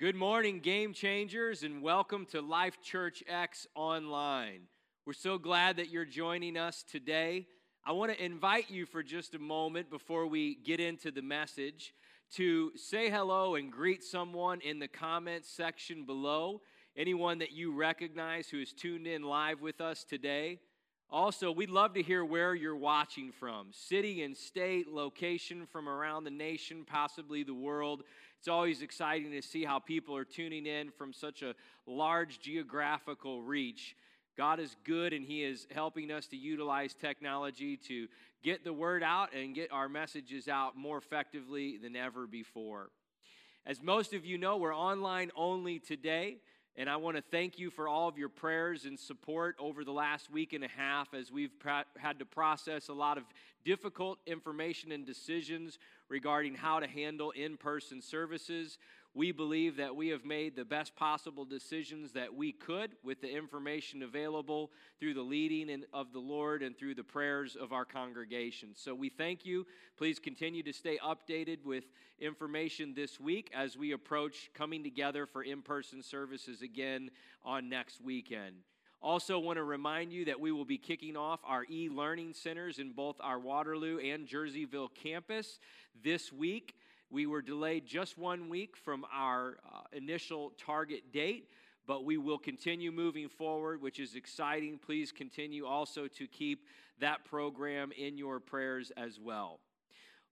Good morning, game changers, and welcome to Life Church X Online. We're so glad that you're joining us today. I want to invite you for just a moment before we get into the message to say hello and greet someone in the comments section below. Anyone that you recognize who is tuned in live with us today. Also, we'd love to hear where you're watching from city and state, location from around the nation, possibly the world. It's always exciting to see how people are tuning in from such a large geographical reach. God is good and He is helping us to utilize technology to get the word out and get our messages out more effectively than ever before. As most of you know, we're online only today. And I want to thank you for all of your prayers and support over the last week and a half as we've had to process a lot of difficult information and decisions regarding how to handle in person services. We believe that we have made the best possible decisions that we could with the information available through the leading of the Lord and through the prayers of our congregation. So we thank you. Please continue to stay updated with information this week as we approach coming together for in person services again on next weekend. Also, want to remind you that we will be kicking off our e learning centers in both our Waterloo and Jerseyville campus this week. We were delayed just one week from our uh, initial target date, but we will continue moving forward, which is exciting. Please continue also to keep that program in your prayers as well.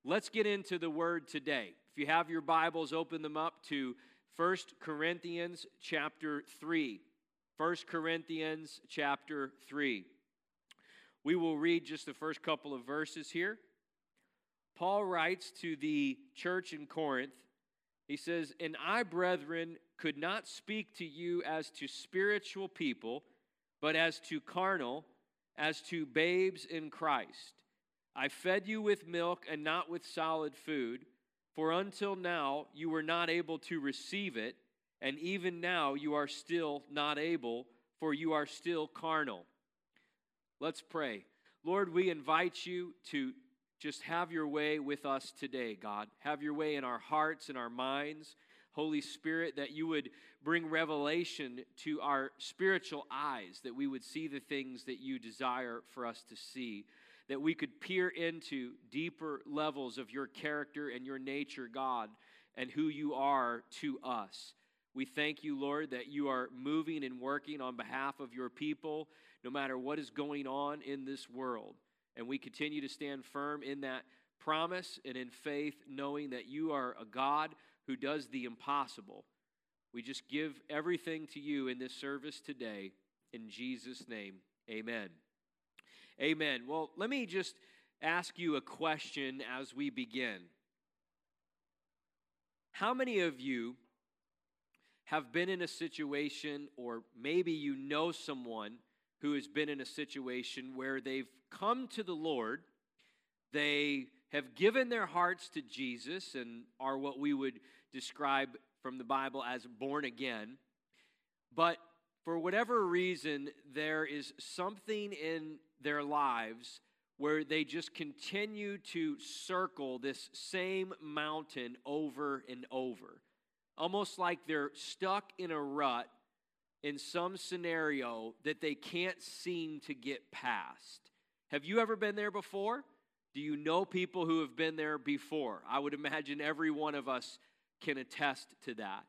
Let's get into the word today. If you have your Bibles, open them up to 1 Corinthians chapter 3. 1 Corinthians chapter 3. We will read just the first couple of verses here. Paul writes to the church in Corinth, he says, And I, brethren, could not speak to you as to spiritual people, but as to carnal, as to babes in Christ. I fed you with milk and not with solid food, for until now you were not able to receive it, and even now you are still not able, for you are still carnal. Let's pray. Lord, we invite you to just have your way with us today, God. Have your way in our hearts and our minds. Holy Spirit, that you would bring revelation to our spiritual eyes, that we would see the things that you desire for us to see, that we could peer into deeper levels of your character and your nature, God, and who you are to us. We thank you, Lord, that you are moving and working on behalf of your people, no matter what is going on in this world. And we continue to stand firm in that promise and in faith, knowing that you are a God who does the impossible. We just give everything to you in this service today. In Jesus' name, amen. Amen. Well, let me just ask you a question as we begin. How many of you have been in a situation, or maybe you know someone who has been in a situation where they've come to the Lord, they have given their hearts to Jesus and are what we would describe from the Bible as born again, but for whatever reason, there is something in their lives where they just continue to circle this same mountain over and over. Almost like they're stuck in a rut in some scenario that they can't seem to get past. Have you ever been there before? Do you know people who have been there before? I would imagine every one of us can attest to that.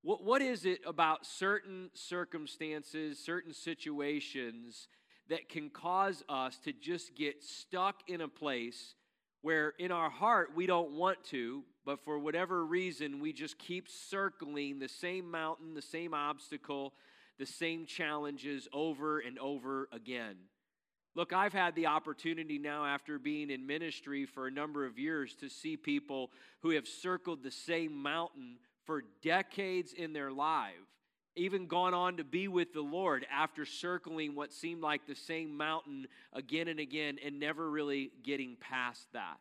What, what is it about certain circumstances, certain situations that can cause us to just get stuck in a place where in our heart we don't want to, but for whatever reason we just keep circling the same mountain, the same obstacle, the same challenges over and over again. Look, I've had the opportunity now, after being in ministry for a number of years, to see people who have circled the same mountain for decades in their life, even gone on to be with the Lord after circling what seemed like the same mountain again and again and never really getting past that.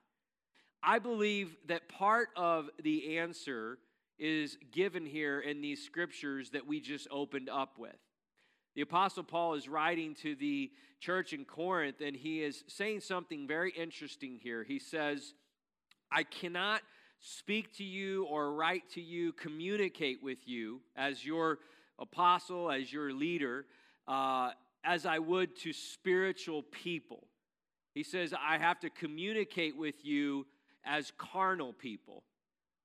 I believe that part of the answer is given here in these scriptures that we just opened up with. The Apostle Paul is writing to the church in Corinth, and he is saying something very interesting here. He says, I cannot speak to you or write to you, communicate with you as your apostle, as your leader, uh, as I would to spiritual people. He says, I have to communicate with you as carnal people.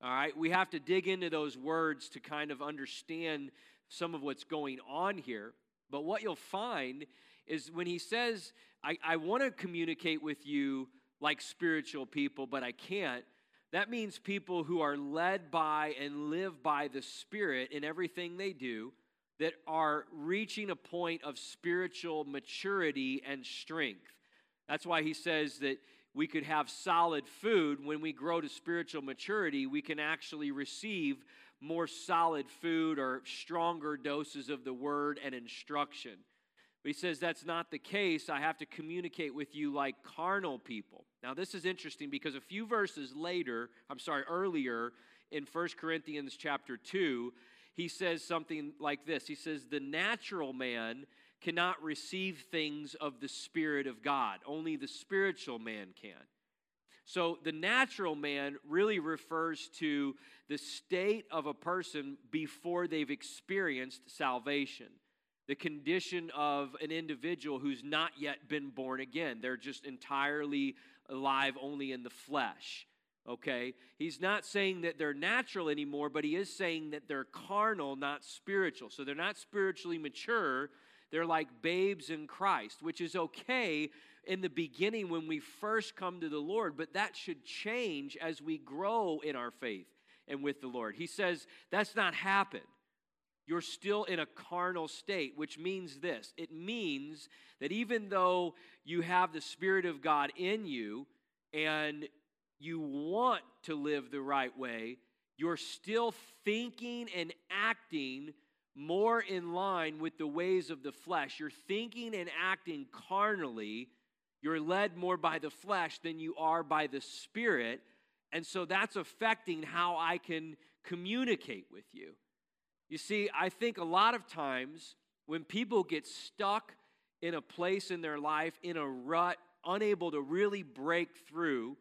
All right, we have to dig into those words to kind of understand some of what's going on here. But what you'll find is when he says, I, I want to communicate with you like spiritual people, but I can't, that means people who are led by and live by the Spirit in everything they do, that are reaching a point of spiritual maturity and strength. That's why he says that we could have solid food. When we grow to spiritual maturity, we can actually receive more solid food or stronger doses of the word and instruction. But he says that's not the case. I have to communicate with you like carnal people. Now, this is interesting because a few verses later, I'm sorry, earlier in 1 Corinthians chapter 2, he says something like this He says, The natural man cannot receive things of the Spirit of God. Only the spiritual man can. So the natural man really refers to the state of a person before they've experienced salvation. The condition of an individual who's not yet been born again. They're just entirely alive only in the flesh. Okay? He's not saying that they're natural anymore, but he is saying that they're carnal, not spiritual. So they're not spiritually mature, they're like babes in Christ, which is okay in the beginning when we first come to the Lord, but that should change as we grow in our faith and with the Lord. He says that's not happened. You're still in a carnal state, which means this it means that even though you have the Spirit of God in you and you want to live the right way, you're still thinking and acting more in line with the ways of the flesh. You're thinking and acting carnally. You're led more by the flesh than you are by the spirit. And so that's affecting how I can communicate with you. You see, I think a lot of times when people get stuck in a place in their life, in a rut, unable to really break through,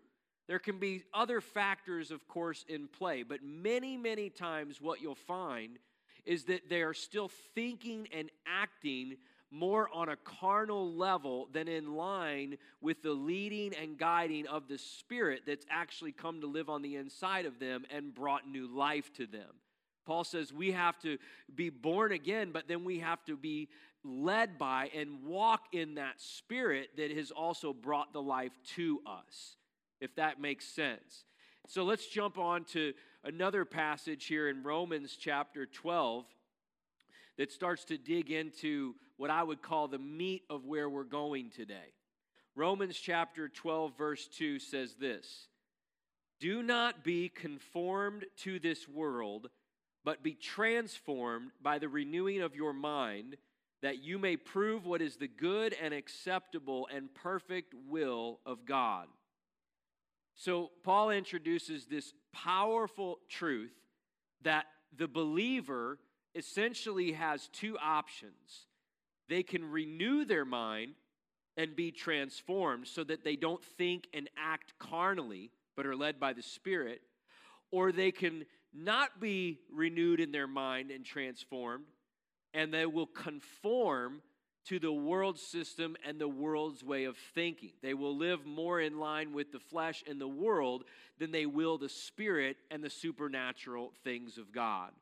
there can be other factors, of course, in play. But many, many times, what you'll find is that they are still thinking and acting more on a carnal level than in line with the leading and guiding of the Spirit that's actually come to live on the inside of them and brought new life to them. Paul says we have to be born again, but then we have to be led by and walk in that Spirit that has also brought the life to us, if that makes sense. So let's jump on to another passage here in Romans chapter 12 that starts to dig into what I would call the meat of where we're going today. Romans chapter 12, verse 2 says this Do not be conformed to this world, but be transformed by the renewing of your mind, that you may prove what is the good and acceptable and perfect will of God. So, Paul introduces this powerful truth that the believer essentially has two options. They can renew their mind and be transformed so that they don't think and act carnally, but are led by the Spirit, or they can not be renewed in their mind and transformed, and they will conform to the world system and the world's way of thinking. They will live more in line with the flesh and the world than they will the spirit and the supernatural things of God.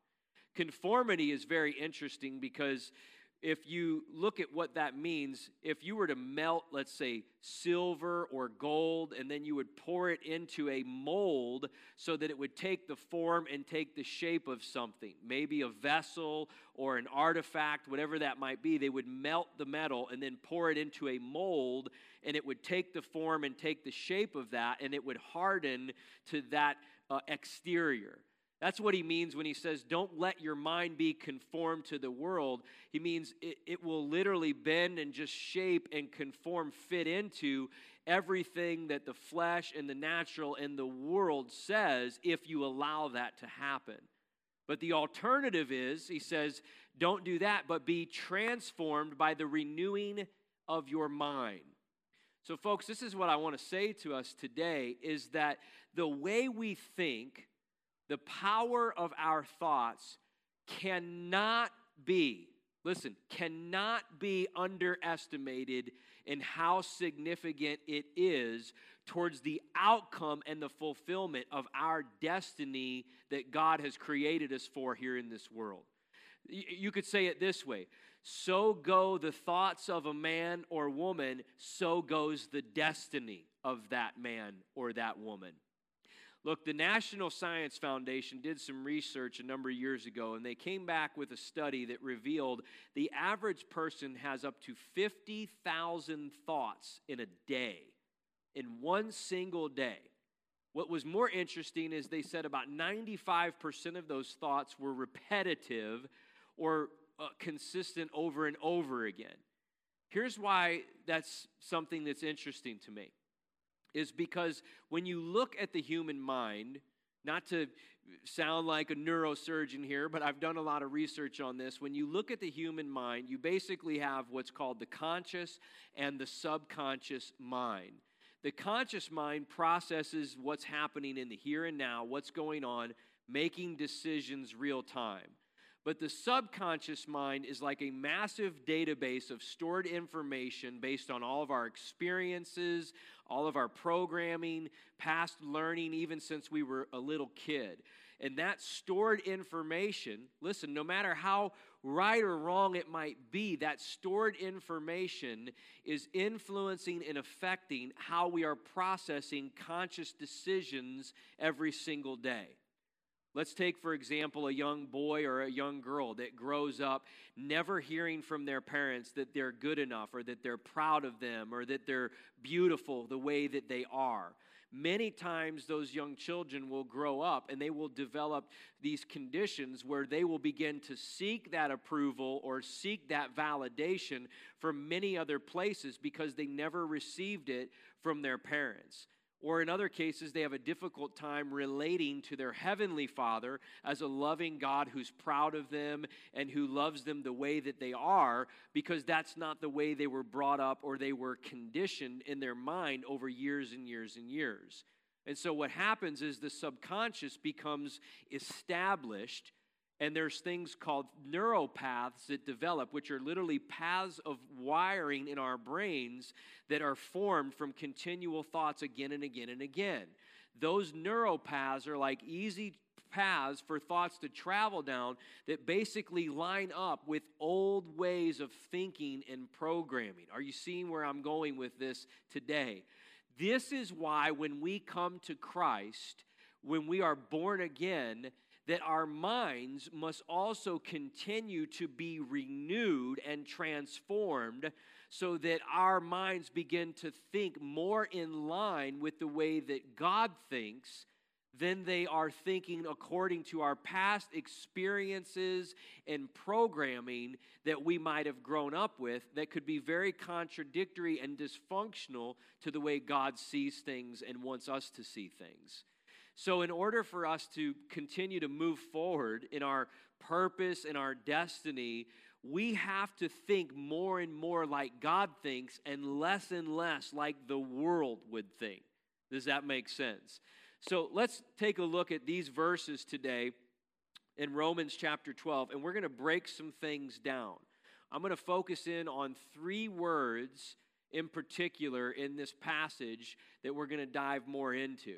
Conformity is very interesting because if you look at what that means, if you were to melt, let's say, silver or gold, and then you would pour it into a mold so that it would take the form and take the shape of something, maybe a vessel or an artifact, whatever that might be, they would melt the metal and then pour it into a mold, and it would take the form and take the shape of that, and it would harden to that uh, exterior. That's what he means when he says, Don't let your mind be conformed to the world. He means it, it, will literally bend and just shape and conform, fit into everything that the flesh and the natural and the world says if you allow that to happen. But the alternative is, he says, don't do that, but be transformed by the renewing of your mind. So, folks, this is what I want to say to us today is that the way we think, the power of our thoughts cannot be, listen, cannot be underestimated in how significant it is towards the outcome and the fulfillment of our destiny that God has created us for here in this world. You could say it this way so go the thoughts of a man or woman, so goes the destiny of that man or that woman. Look, the National Science Foundation did some research a number of years ago, and they came back with a study that revealed the average person has up to 50,000 thoughts in a day, in one single day. What was more interesting is they said about 95% of those thoughts were repetitive or uh, consistent over and over again. Here's why that's something that's interesting to me is because when you look at the human mind, not to sound like a neurosurgeon here, but I've done a lot of research on this. When you look at the human mind, you basically have what's called the conscious and the subconscious mind. The conscious mind processes what's happening in the here and now, what's going on, making decisions real time. But the subconscious mind is like a massive database of stored information based on all of our experiences, all of our programming, past learning, even since we were a little kid. And that stored information, listen, no matter how right or wrong it might be, that stored information is influencing and affecting how we are processing conscious decisions every single day. Let's take, for example, a young boy or a young girl that grows up never hearing from their parents that they're good enough or that they're proud of them or that they're beautiful the way that they are. Many times, those young children will grow up and they will develop these conditions where they will begin to seek that approval or seek that validation from many other places because they never received it from their parents. Or in other cases, they have a difficult time relating to their heavenly Father as a loving God who's proud of them and who loves them the way that they are because that's not the way they were brought up or they were conditioned in their mind over years and years and years. And so what happens is the subconscious becomes established and there's things called neuropaths that develop, which are literally paths of wiring in our brains that are formed from continual thoughts again and again and again. Those neuropaths are like easy paths for thoughts to travel down that basically line up with old ways of thinking and programming. Are you seeing where I'm going with this today? This is why when we come to Christ, when we are born again, that our minds must also continue to be renewed and transformed so that our minds begin to think more in line with the way that God thinks than they are thinking according to our past experiences and programming that we might have grown up with that could be very contradictory and dysfunctional to the way God sees things and wants us to see things. So, in order for us to continue to move forward in our purpose and our destiny, we have to think more and more like God thinks and less and less like the world would think. Does that make sense? So, let's take a look at these verses today in Romans chapter 12, and we're going to break some things down. I'm going to focus in on three words in particular in this passage that we're going to dive more into.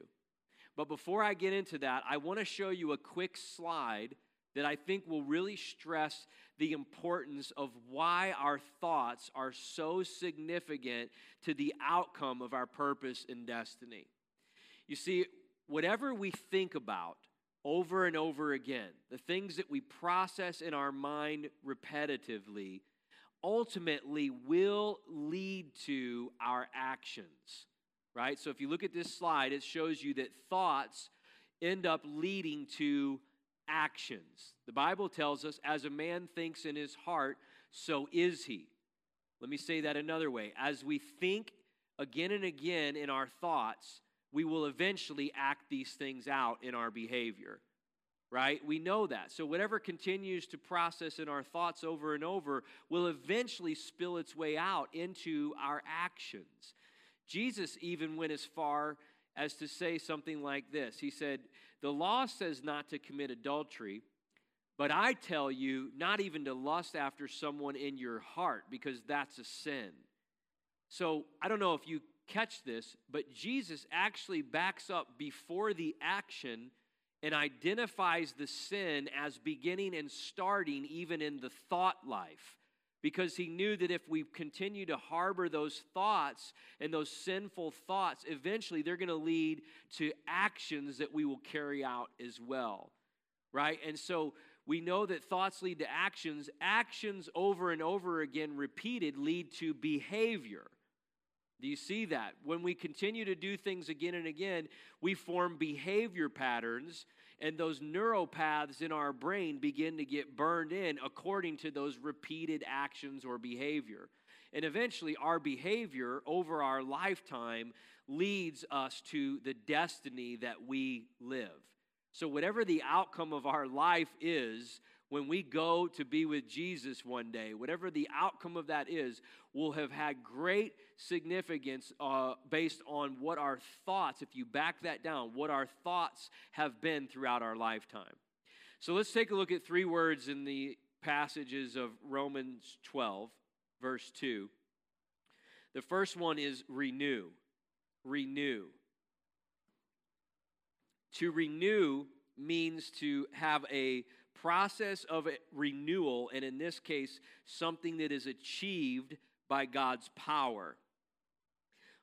But before I get into that, I want to show you a quick slide that I think will really stress the importance of why our thoughts are so significant to the outcome of our purpose and destiny. You see, whatever we think about over and over again, the things that we process in our mind repetitively, ultimately will lead to our actions right? So if you look at this slide, it shows you that thoughts end up leading to actions. The Bible tells us, as a man thinks in his heart, so is he. Let me say that another way. As we think again and again in our thoughts, we will eventually act these things out in our behavior. Right? We know that. So, whatever continues to process in our thoughts over and over will eventually spill its way out into our actions. Jesus even went as far as to say something like this He said, The law says not to commit adultery, but I tell you not even to lust after someone in your heart, because that's a sin. So I don't know if you catch this, but Jesus actually backs up before the action and identifies the sin as beginning and starting even in the thought life because he knew that if we continue to harbor those thoughts and those sinful thoughts, eventually they're going to lead to actions that we will carry out as well. Right? And so we know that thoughts lead to actions. Actions over and over again, repeated, lead to behavior. Do you see that? When we continue to do things again and again, we form behavior patterns and those neuropaths in our brain begin to get burned in according to those repeated actions or behavior. And eventually, our behavior over our lifetime leads us to the destiny that we live. So, whatever the outcome of our life is, when we go to be with Jesus one day, whatever the outcome of that is, will have had great significance uh, based on what our thoughts, if you back that down, what our thoughts have been throughout our lifetime. So let's take a look at three words in the passages of Romans 12, verse 2. The first one is renew. Renew. To renew means to have a process of renewal, and in this case, something that is achieved by God's power.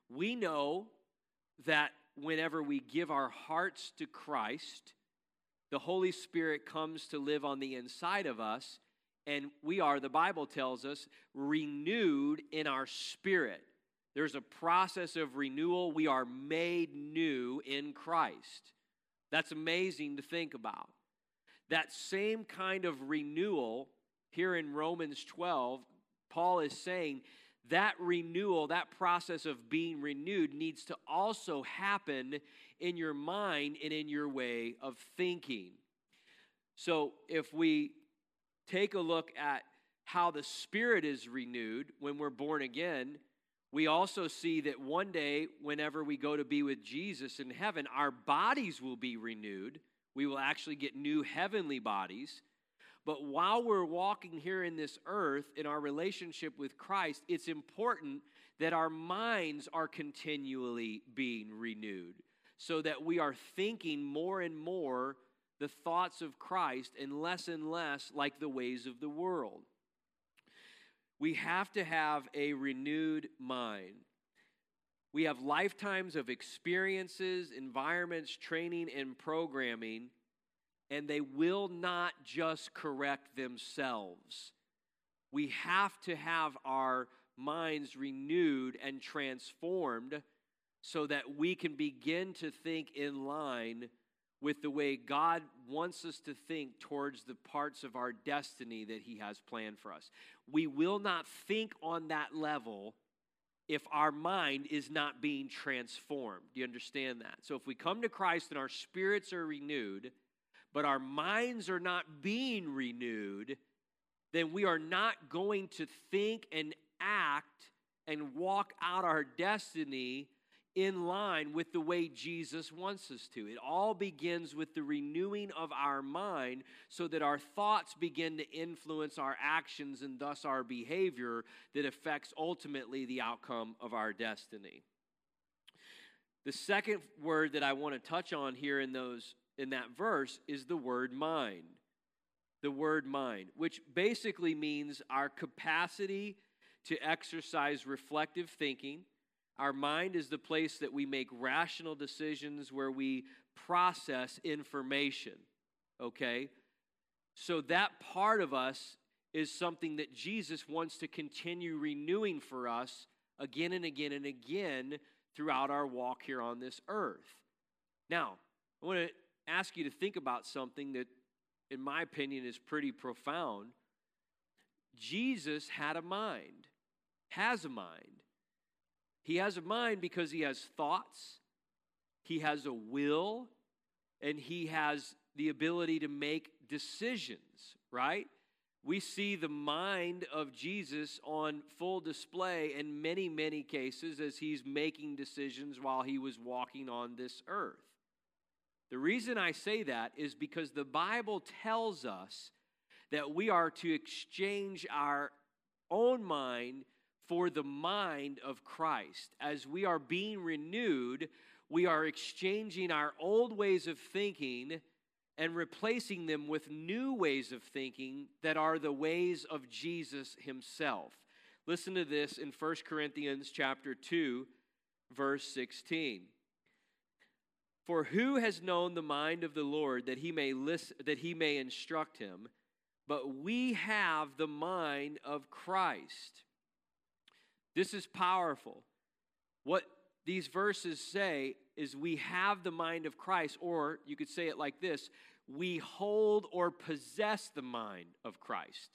We know that whenever we give our hearts to Christ, the Holy Spirit comes to live on the inside of us, and we are, the Bible tells us, renewed in our spirit. There's a process of renewal. We are made new in Christ. That's amazing to think about. That same kind of renewal here in Romans 12, Paul is saying that renewal, that process of being renewed, needs to also happen in your mind and in your way of thinking. So if we take a look at how the Spirit is renewed when we're born again, we also see that one day, whenever we go to be with Jesus in heaven, our bodies will be renewed. We will actually get new heavenly bodies. But while we're walking here in this earth in our relationship with Christ, it's important that our minds are continually being renewed so that we are thinking more and more the thoughts of Christ and less and less like the ways of the world. We have to have a renewed mind. We have lifetimes of experiences, environments, training, and programming, and they will not just correct themselves. We have to have our minds renewed and transformed so that we can begin to think in line with the way God wants us to think towards the parts of our destiny that He has planned for us. We will not think on that level if our mind is not being transformed. Do you understand that? So if we come to Christ and our spirits are renewed, but our minds are not being renewed, then we are not going to think and act and walk out our destiny in line with the way Jesus wants us to. It all begins with the renewing of our mind so that our thoughts begin to influence our actions and thus our behavior that affects ultimately the outcome of our destiny. The second word that I want to touch on here in those in that verse is the word mind. The word mind, which basically means our capacity to exercise reflective thinking our mind is the place that we make rational decisions where we process information, okay? So that part of us is something that Jesus wants to continue renewing for us again and again and again throughout our walk here on this earth. Now, I want to ask you to think about something that, in my opinion, is pretty profound. Jesus had a mind, has a mind. He has a mind because he has thoughts, he has a will, and he has the ability to make decisions, right? we see the mind of Jesus on full display in many, many cases as he's making decisions while he was walking on this earth. The reason I say that is because the Bible tells us that we are to exchange our own mind for the mind of Christ. As we are being renewed, we are exchanging our old ways of thinking and replacing them with new ways of thinking that are the ways of Jesus himself. Listen to this in 1 Corinthians chapter 2 verse 16. For who has known the mind of the Lord that he may listen, that he may instruct him? But we have the mind of Christ. This is powerful. What these verses say is we have the mind of Christ, or you could say it like this we hold or possess the mind of Christ.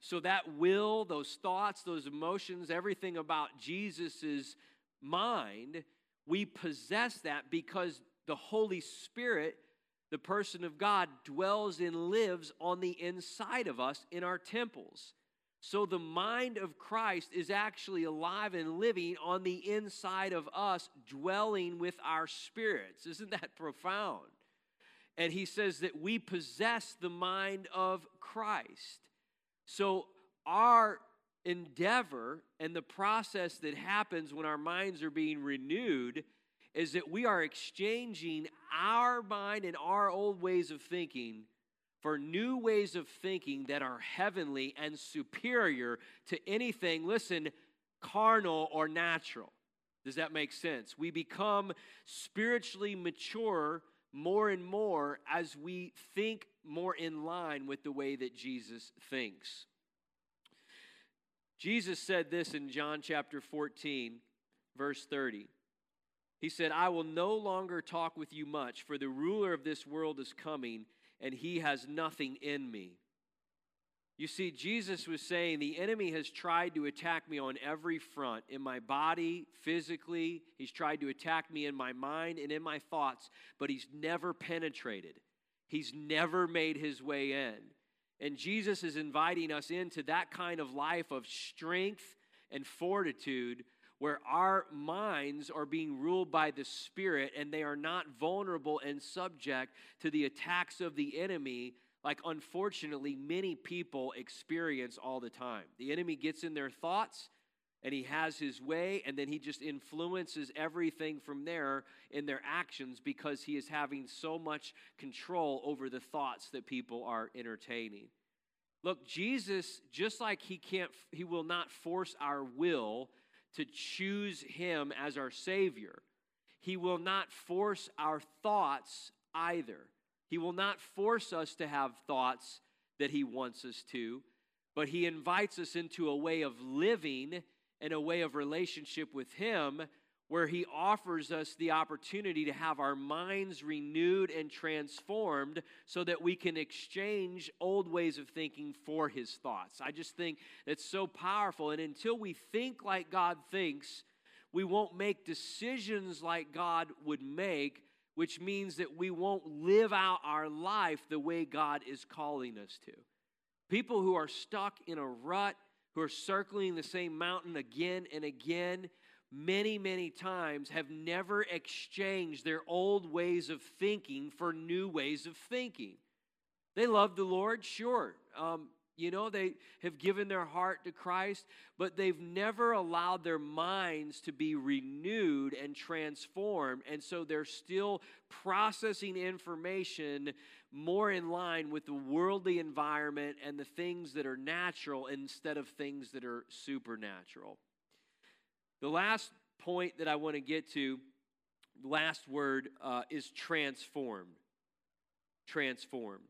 So that will, those thoughts, those emotions, everything about Jesus' mind, we possess that because the Holy Spirit, the person of God, dwells and lives on the inside of us in our temples. So the mind of Christ is actually alive and living on the inside of us, dwelling with our spirits. Isn't that profound? And he says that we possess the mind of Christ. So our endeavor and the process that happens when our minds are being renewed is that we are exchanging our mind and our old ways of thinking for new ways of thinking that are heavenly and superior to anything, listen, carnal or natural. Does that make sense? We become spiritually mature more and more as we think more in line with the way that Jesus thinks. Jesus said this in John chapter 14, verse 30. He said, I will no longer talk with you much, for the ruler of this world is coming and he has nothing in me. You see, Jesus was saying, The enemy has tried to attack me on every front in my body, physically. He's tried to attack me in my mind and in my thoughts, but he's never penetrated. He's never made his way in. And Jesus is inviting us into that kind of life of strength and fortitude where our minds are being ruled by the Spirit and they are not vulnerable and subject to the attacks of the enemy, like unfortunately many people experience all the time. The enemy gets in their thoughts and he has his way, and then he just influences everything from there in their actions because he is having so much control over the thoughts that people are entertaining. Look, Jesus, just like he can't, he will not force our will to choose Him as our Savior. He will not force our thoughts either. He will not force us to have thoughts that He wants us to, but He invites us into a way of living and a way of relationship with Him where He offers us the opportunity to have our minds renewed and transformed so that we can exchange old ways of thinking for His thoughts. I just think it's so powerful. And until we think like God thinks, we won't make decisions like God would make, which means that we won't live out our life the way God is calling us to. People who are stuck in a rut, who are circling the same mountain again and again, many, many times have never exchanged their old ways of thinking for new ways of thinking. They love the Lord, sure. Um, you know, they have given their heart to Christ, but they've never allowed their minds to be renewed and transformed. And so they're still processing information more in line with the worldly environment and the things that are natural instead of things that are supernatural. The last point that I want to get to, last word, uh, is transformed. Transformed.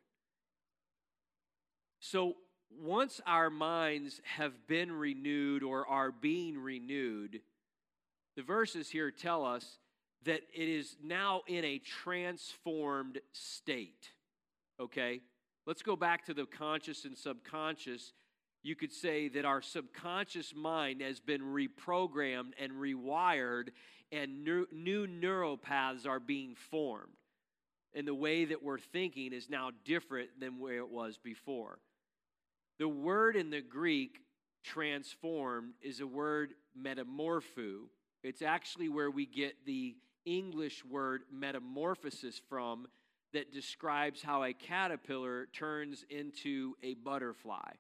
So once our minds have been renewed or are being renewed, the verses here tell us that it is now in a transformed state. Okay? Let's go back to the conscious and subconscious you could say that our subconscious mind has been reprogrammed and rewired, and new, new neural paths are being formed. And the way that we're thinking is now different than where it was before. The word in the Greek transformed is a word metamorpho. It's actually where we get the English word metamorphosis from that describes how a caterpillar turns into a butterfly.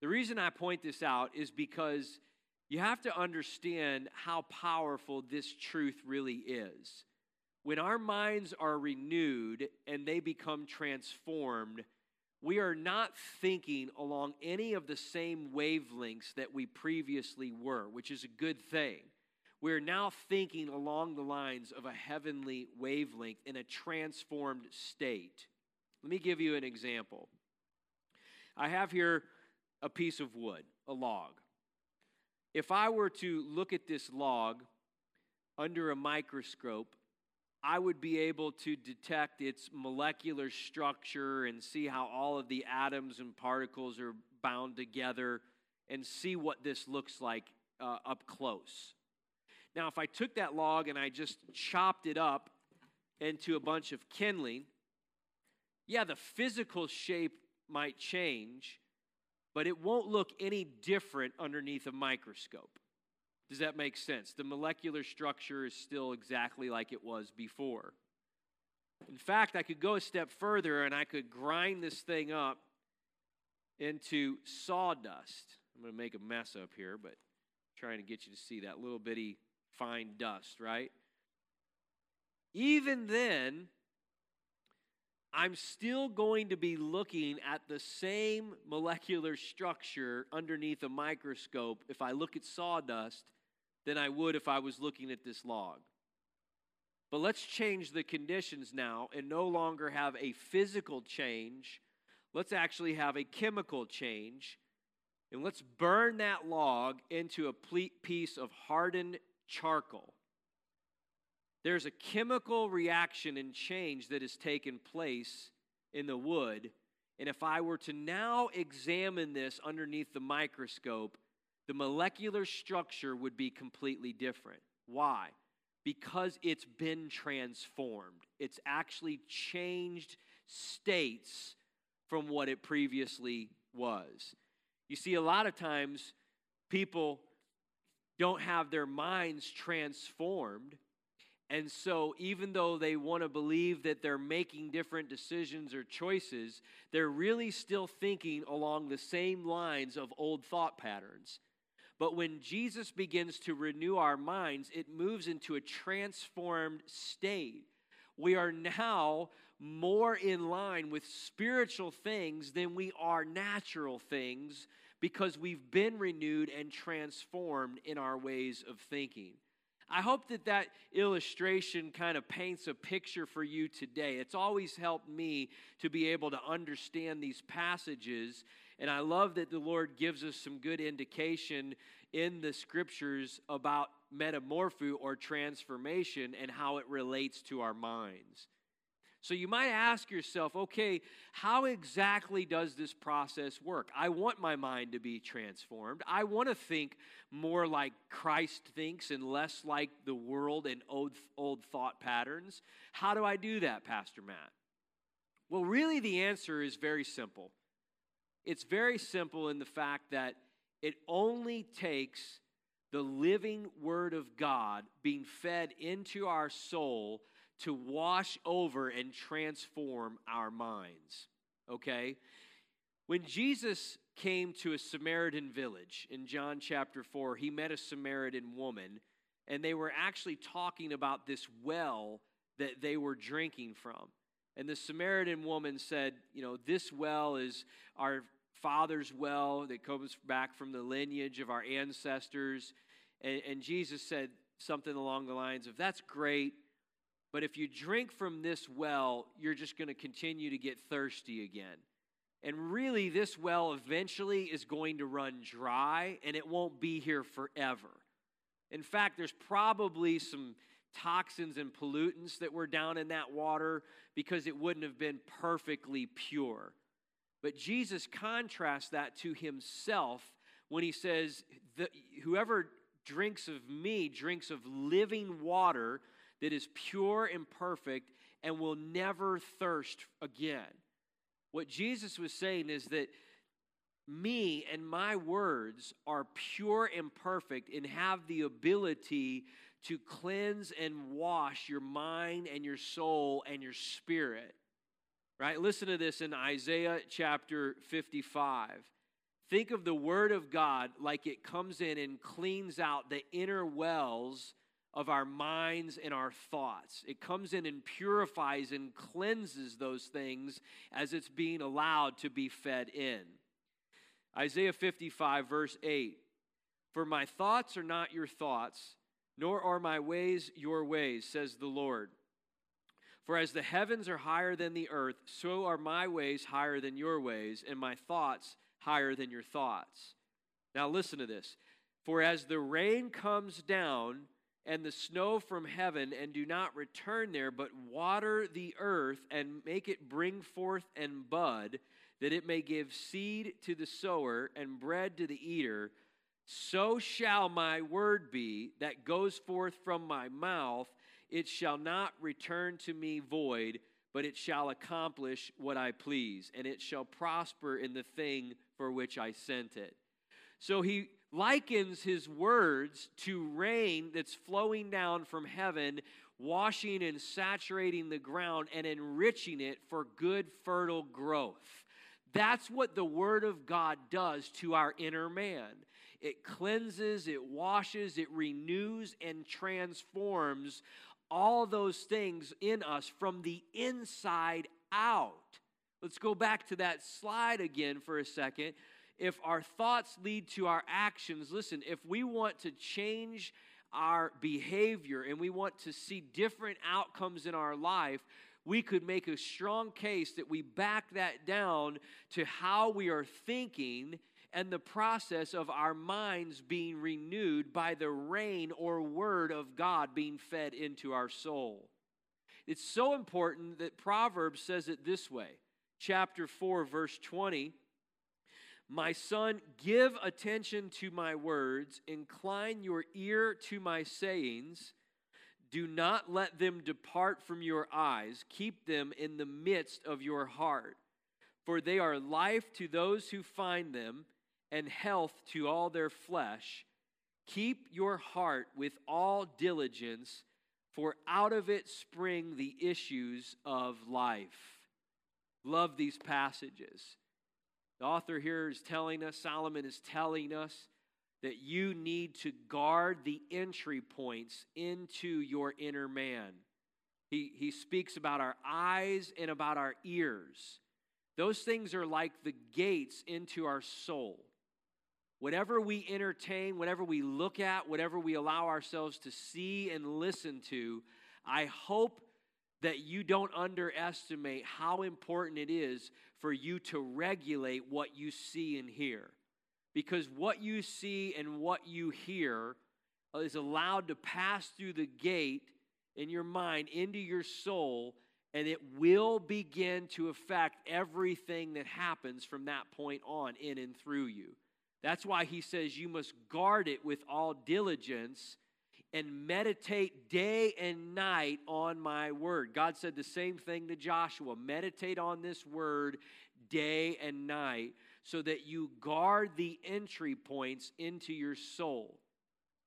The reason I point this out is because you have to understand how powerful this truth really is. When our minds are renewed and they become transformed, we are not thinking along any of the same wavelengths that we previously were, which is a good thing. We're now thinking along the lines of a heavenly wavelength in a transformed state. Let me give you an example. I have here a piece of wood, a log. If I were to look at this log under a microscope, I would be able to detect its molecular structure and see how all of the atoms and particles are bound together and see what this looks like uh, up close. Now, if I took that log and I just chopped it up into a bunch of kindling, yeah, the physical shape might change, but it won't look any different underneath a microscope. Does that make sense? The molecular structure is still exactly like it was before. In fact, I could go a step further and I could grind this thing up into sawdust. I'm going to make a mess up here, but trying to get you to see that little bitty fine dust, right? Even then, I'm still going to be looking at the same molecular structure underneath a microscope if I look at sawdust than I would if I was looking at this log. But let's change the conditions now and no longer have a physical change. Let's actually have a chemical change. And let's burn that log into a piece of hardened charcoal. There's a chemical reaction and change that has taken place in the wood. And if I were to now examine this underneath the microscope, the molecular structure would be completely different. Why? Because it's been transformed. It's actually changed states from what it previously was. You see, a lot of times people don't have their minds transformed. And so, even though they want to believe that they're making different decisions or choices, they're really still thinking along the same lines of old thought patterns. But when Jesus begins to renew our minds, it moves into a transformed state. We are now more in line with spiritual things than we are natural things because we've been renewed and transformed in our ways of thinking. I hope that that illustration kind of paints a picture for you today. It's always helped me to be able to understand these passages. And I love that the Lord gives us some good indication in the scriptures about metamorpho or transformation and how it relates to our minds. So you might ask yourself, okay, how exactly does this process work? I want my mind to be transformed. I want to think more like Christ thinks and less like the world and old, old thought patterns. How do I do that, Pastor Matt? Well, really, the answer is very simple. It's very simple in the fact that it only takes the living Word of God being fed into our soul to wash over and transform our minds. Okay? When Jesus came to a Samaritan village in John chapter 4, he met a Samaritan woman, and they were actually talking about this well that they were drinking from. And the Samaritan woman said, You know, this well is our father's well that comes back from the lineage of our ancestors. And, and Jesus said something along the lines of, That's great. But if you drink from this well, you're just going to continue to get thirsty again. And really, this well eventually is going to run dry and it won't be here forever. In fact, there's probably some toxins and pollutants that were down in that water because it wouldn't have been perfectly pure. But Jesus contrasts that to himself when he says, Whoever drinks of me drinks of living water that is pure and perfect and will never thirst again. What Jesus was saying is that me and my words are pure and perfect and have the ability to cleanse and wash your mind and your soul and your spirit. Right? Listen to this in Isaiah chapter 55. Think of the Word of God like it comes in and cleans out the inner wells of our minds and our thoughts. It comes in and purifies and cleanses those things as it's being allowed to be fed in. Isaiah 55, verse 8 For my thoughts are not your thoughts, nor are my ways your ways, says the Lord. For as the heavens are higher than the earth, so are my ways higher than your ways, and my thoughts higher than your thoughts. Now listen to this. For as the rain comes down and the snow from heaven, and do not return there, but water the earth and make it bring forth and bud, that it may give seed to the sower and bread to the eater, so shall my word be that goes forth from my mouth. It shall not return to me void, but it shall accomplish what I please, and it shall prosper in the thing for which I sent it. So he likens his words to rain that's flowing down from heaven, washing and saturating the ground and enriching it for good, fertile growth. That's what the Word of God does to our inner man. It cleanses, it washes, it renews, and transforms all those things in us from the inside out. Let's go back to that slide again for a second if our thoughts lead to our actions, listen, if we want to change our behavior and we want to see different outcomes in our life, we could make a strong case that we back that down to how we are thinking and the process of our minds being renewed by the rain or word of God being fed into our soul. It's so important that Proverbs says it this way. Chapter 4, verse 20 my son, give attention to my words, incline your ear to my sayings. Do not let them depart from your eyes, keep them in the midst of your heart. For they are life to those who find them, and health to all their flesh. Keep your heart with all diligence, for out of it spring the issues of life. Love these passages. The author here is telling us, Solomon is telling us, that you need to guard the entry points into your inner man. He, he speaks about our eyes and about our ears. Those things are like the gates into our soul. Whatever we entertain, whatever we look at, whatever we allow ourselves to see and listen to, I hope that you don't underestimate how important it is for you to regulate what you see and hear. Because what you see and what you hear is allowed to pass through the gate in your mind into your soul, and it will begin to affect everything that happens from that point on in and through you. That's why he says you must guard it with all diligence and meditate day and night on my word. God said the same thing to Joshua meditate on this word day and night so that you guard the entry points into your soul.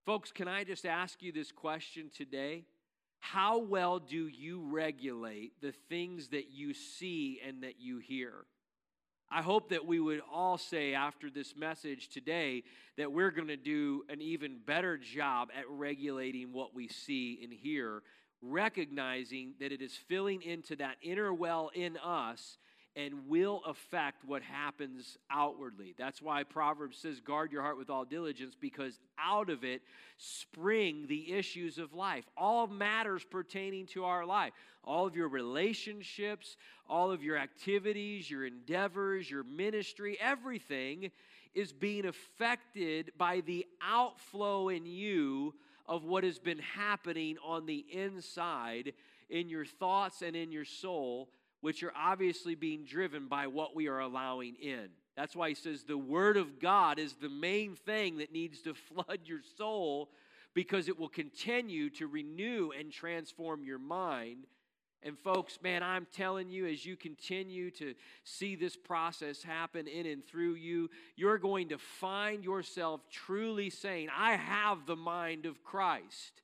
Folks, can I just ask you this question today? How well do you regulate the things that you see and that you hear? I hope that we would all say after this message today that we're going to do an even better job at regulating what we see and hear, recognizing that it is filling into that inner well in us and will affect what happens outwardly. That's why Proverbs says, guard your heart with all diligence, because out of it spring the issues of life, all matters pertaining to our life, all of your relationships, all of your activities, your endeavors, your ministry, everything is being affected by the outflow in you of what has been happening on the inside in your thoughts and in your soul which are obviously being driven by what we are allowing in. That's why he says the Word of God is the main thing that needs to flood your soul because it will continue to renew and transform your mind And, folks, man, I'm telling you, as you continue to see this process happen in and through you, you're going to find yourself truly saying, I have the mind of Christ.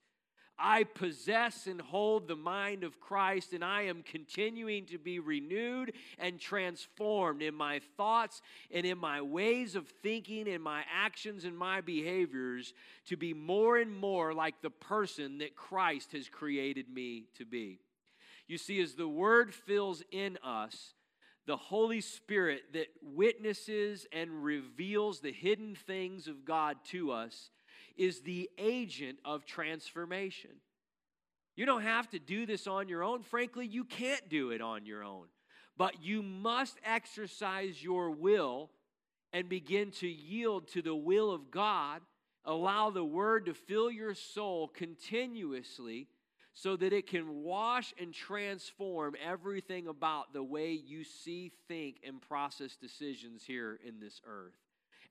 I possess and hold the mind of Christ, and I am continuing to be renewed and transformed in my thoughts and in my ways of thinking, in my actions and my behaviors to be more and more like the person that Christ has created me to be. You see, as the Word fills in us, the Holy Spirit that witnesses and reveals the hidden things of God to us is the agent of transformation. You don't have to do this on your own. Frankly, you can't do it on your own. But you must exercise your will and begin to yield to the will of God. Allow the Word to fill your soul continuously so that it can wash and transform everything about the way you see, think, and process decisions here in this earth.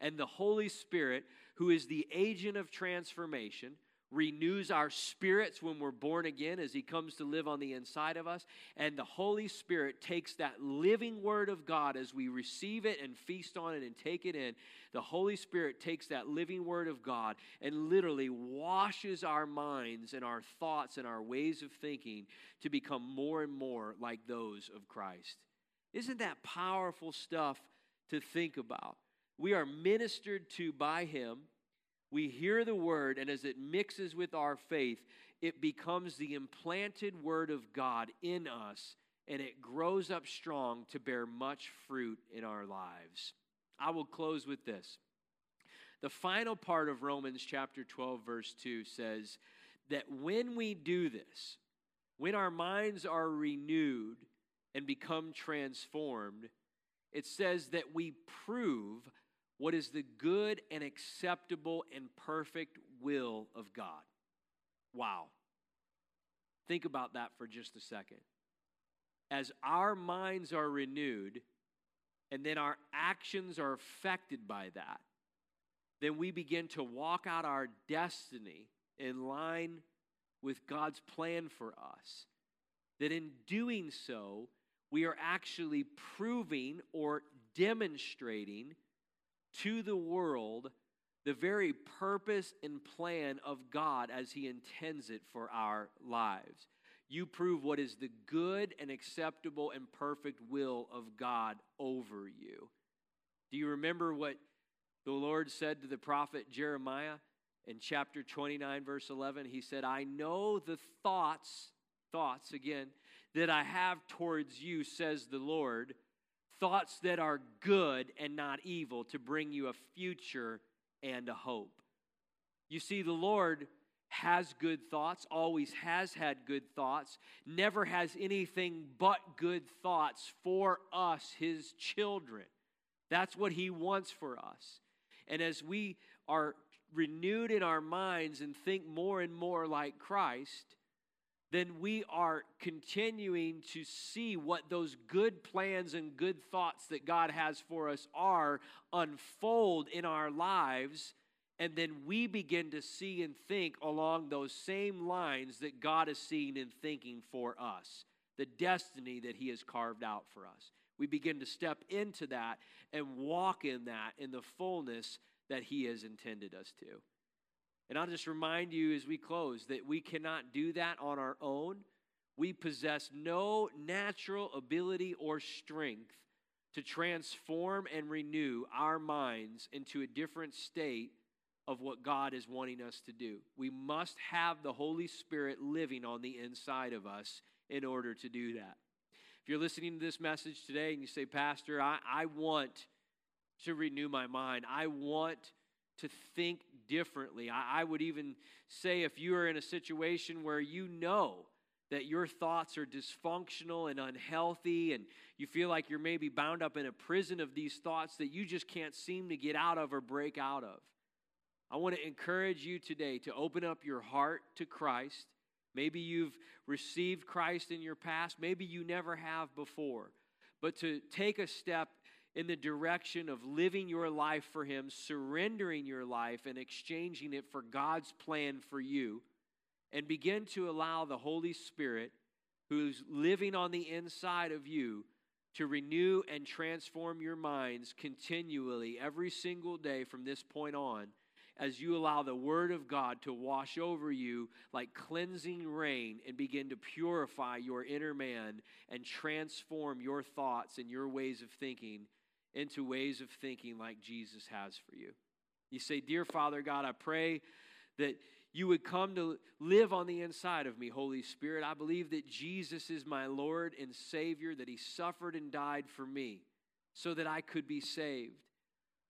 And the Holy Spirit, who is the agent of transformation, renews our spirits when we're born again as He comes to live on the inside of us. And the Holy Spirit takes that living Word of God as we receive it and feast on it and take it in. The Holy Spirit takes that living Word of God and literally washes our minds and our thoughts and our ways of thinking to become more and more like those of Christ. Isn't that powerful stuff to think about? We are ministered to by Him we hear the word, and as it mixes with our faith, it becomes the implanted word of God in us, and it grows up strong to bear much fruit in our lives. I will close with this. The final part of Romans chapter 12, verse 2 says that when we do this, when our minds are renewed and become transformed, it says that we prove what is the good and acceptable and perfect will of God. Wow. Think about that for just a second. As our minds are renewed and then our actions are affected by that, then we begin to walk out our destiny in line with God's plan for us. That in doing so, we are actually proving or demonstrating to the world the very purpose and plan of God as He intends it for our lives. You prove what is the good and acceptable and perfect will of God over you. Do you remember what the Lord said to the prophet Jeremiah in chapter 29, verse 11? He said, I know the thoughts, thoughts again, that I have towards you, says the Lord thoughts that are good and not evil to bring you a future and a hope. You see, the Lord has good thoughts, always has had good thoughts, never has anything but good thoughts for us, his children. That's what he wants for us. And as we are renewed in our minds and think more and more like Christ, then we are continuing to see what those good plans and good thoughts that God has for us are unfold in our lives. And then we begin to see and think along those same lines that God is seeing and thinking for us, the destiny that He has carved out for us. We begin to step into that and walk in that in the fullness that He has intended us to. And I'll just remind you as we close that we cannot do that on our own. We possess no natural ability or strength to transform and renew our minds into a different state of what God is wanting us to do. We must have the Holy Spirit living on the inside of us in order to do that. If you're listening to this message today and you say, Pastor, I, I want to renew my mind, I want to think differently. I, I would even say if you are in a situation where you know that your thoughts are dysfunctional and unhealthy, and you feel like you're maybe bound up in a prison of these thoughts that you just can't seem to get out of or break out of. I want to encourage you today to open up your heart to Christ. Maybe you've received Christ in your past, maybe you never have before. But to take a step in the direction of living your life for Him, surrendering your life and exchanging it for God's plan for you, and begin to allow the Holy Spirit who's living on the inside of you to renew and transform your minds continually every single day from this point on as you allow the Word of God to wash over you like cleansing rain and begin to purify your inner man and transform your thoughts and your ways of thinking into ways of thinking like Jesus has for you. You say, Dear Father God, I pray that you would come to live on the inside of me, Holy Spirit. I believe that Jesus is my Lord and Savior, that He suffered and died for me so that I could be saved.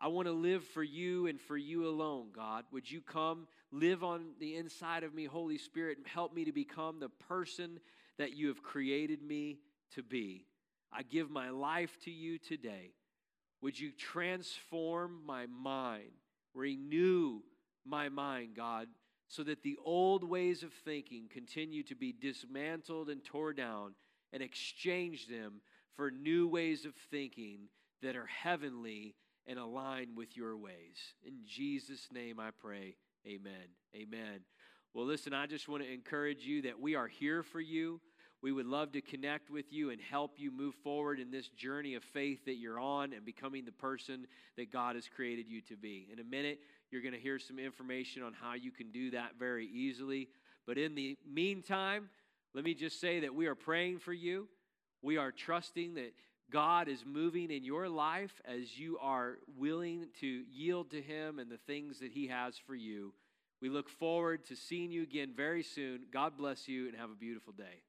I want to live for you and for you alone, God. Would you come live on the inside of me, Holy Spirit, and help me to become the person that you have created me to be? I give my life to you today. Would you transform my mind, renew my mind, God, so that the old ways of thinking continue to be dismantled and tore down and exchange them for new ways of thinking that are heavenly and align with your ways. In Jesus' name I pray. Amen. Amen. Well, listen, I just want to encourage you that we are here for you. We would love to connect with you and help you move forward in this journey of faith that you're on and becoming the person that God has created you to be. In a minute, you're going to hear some information on how you can do that very easily. But in the meantime, let me just say that we are praying for you. We are trusting that God is moving in your life as you are willing to yield to Him and the things that He has for you. We look forward to seeing you again very soon. God bless you and have a beautiful day.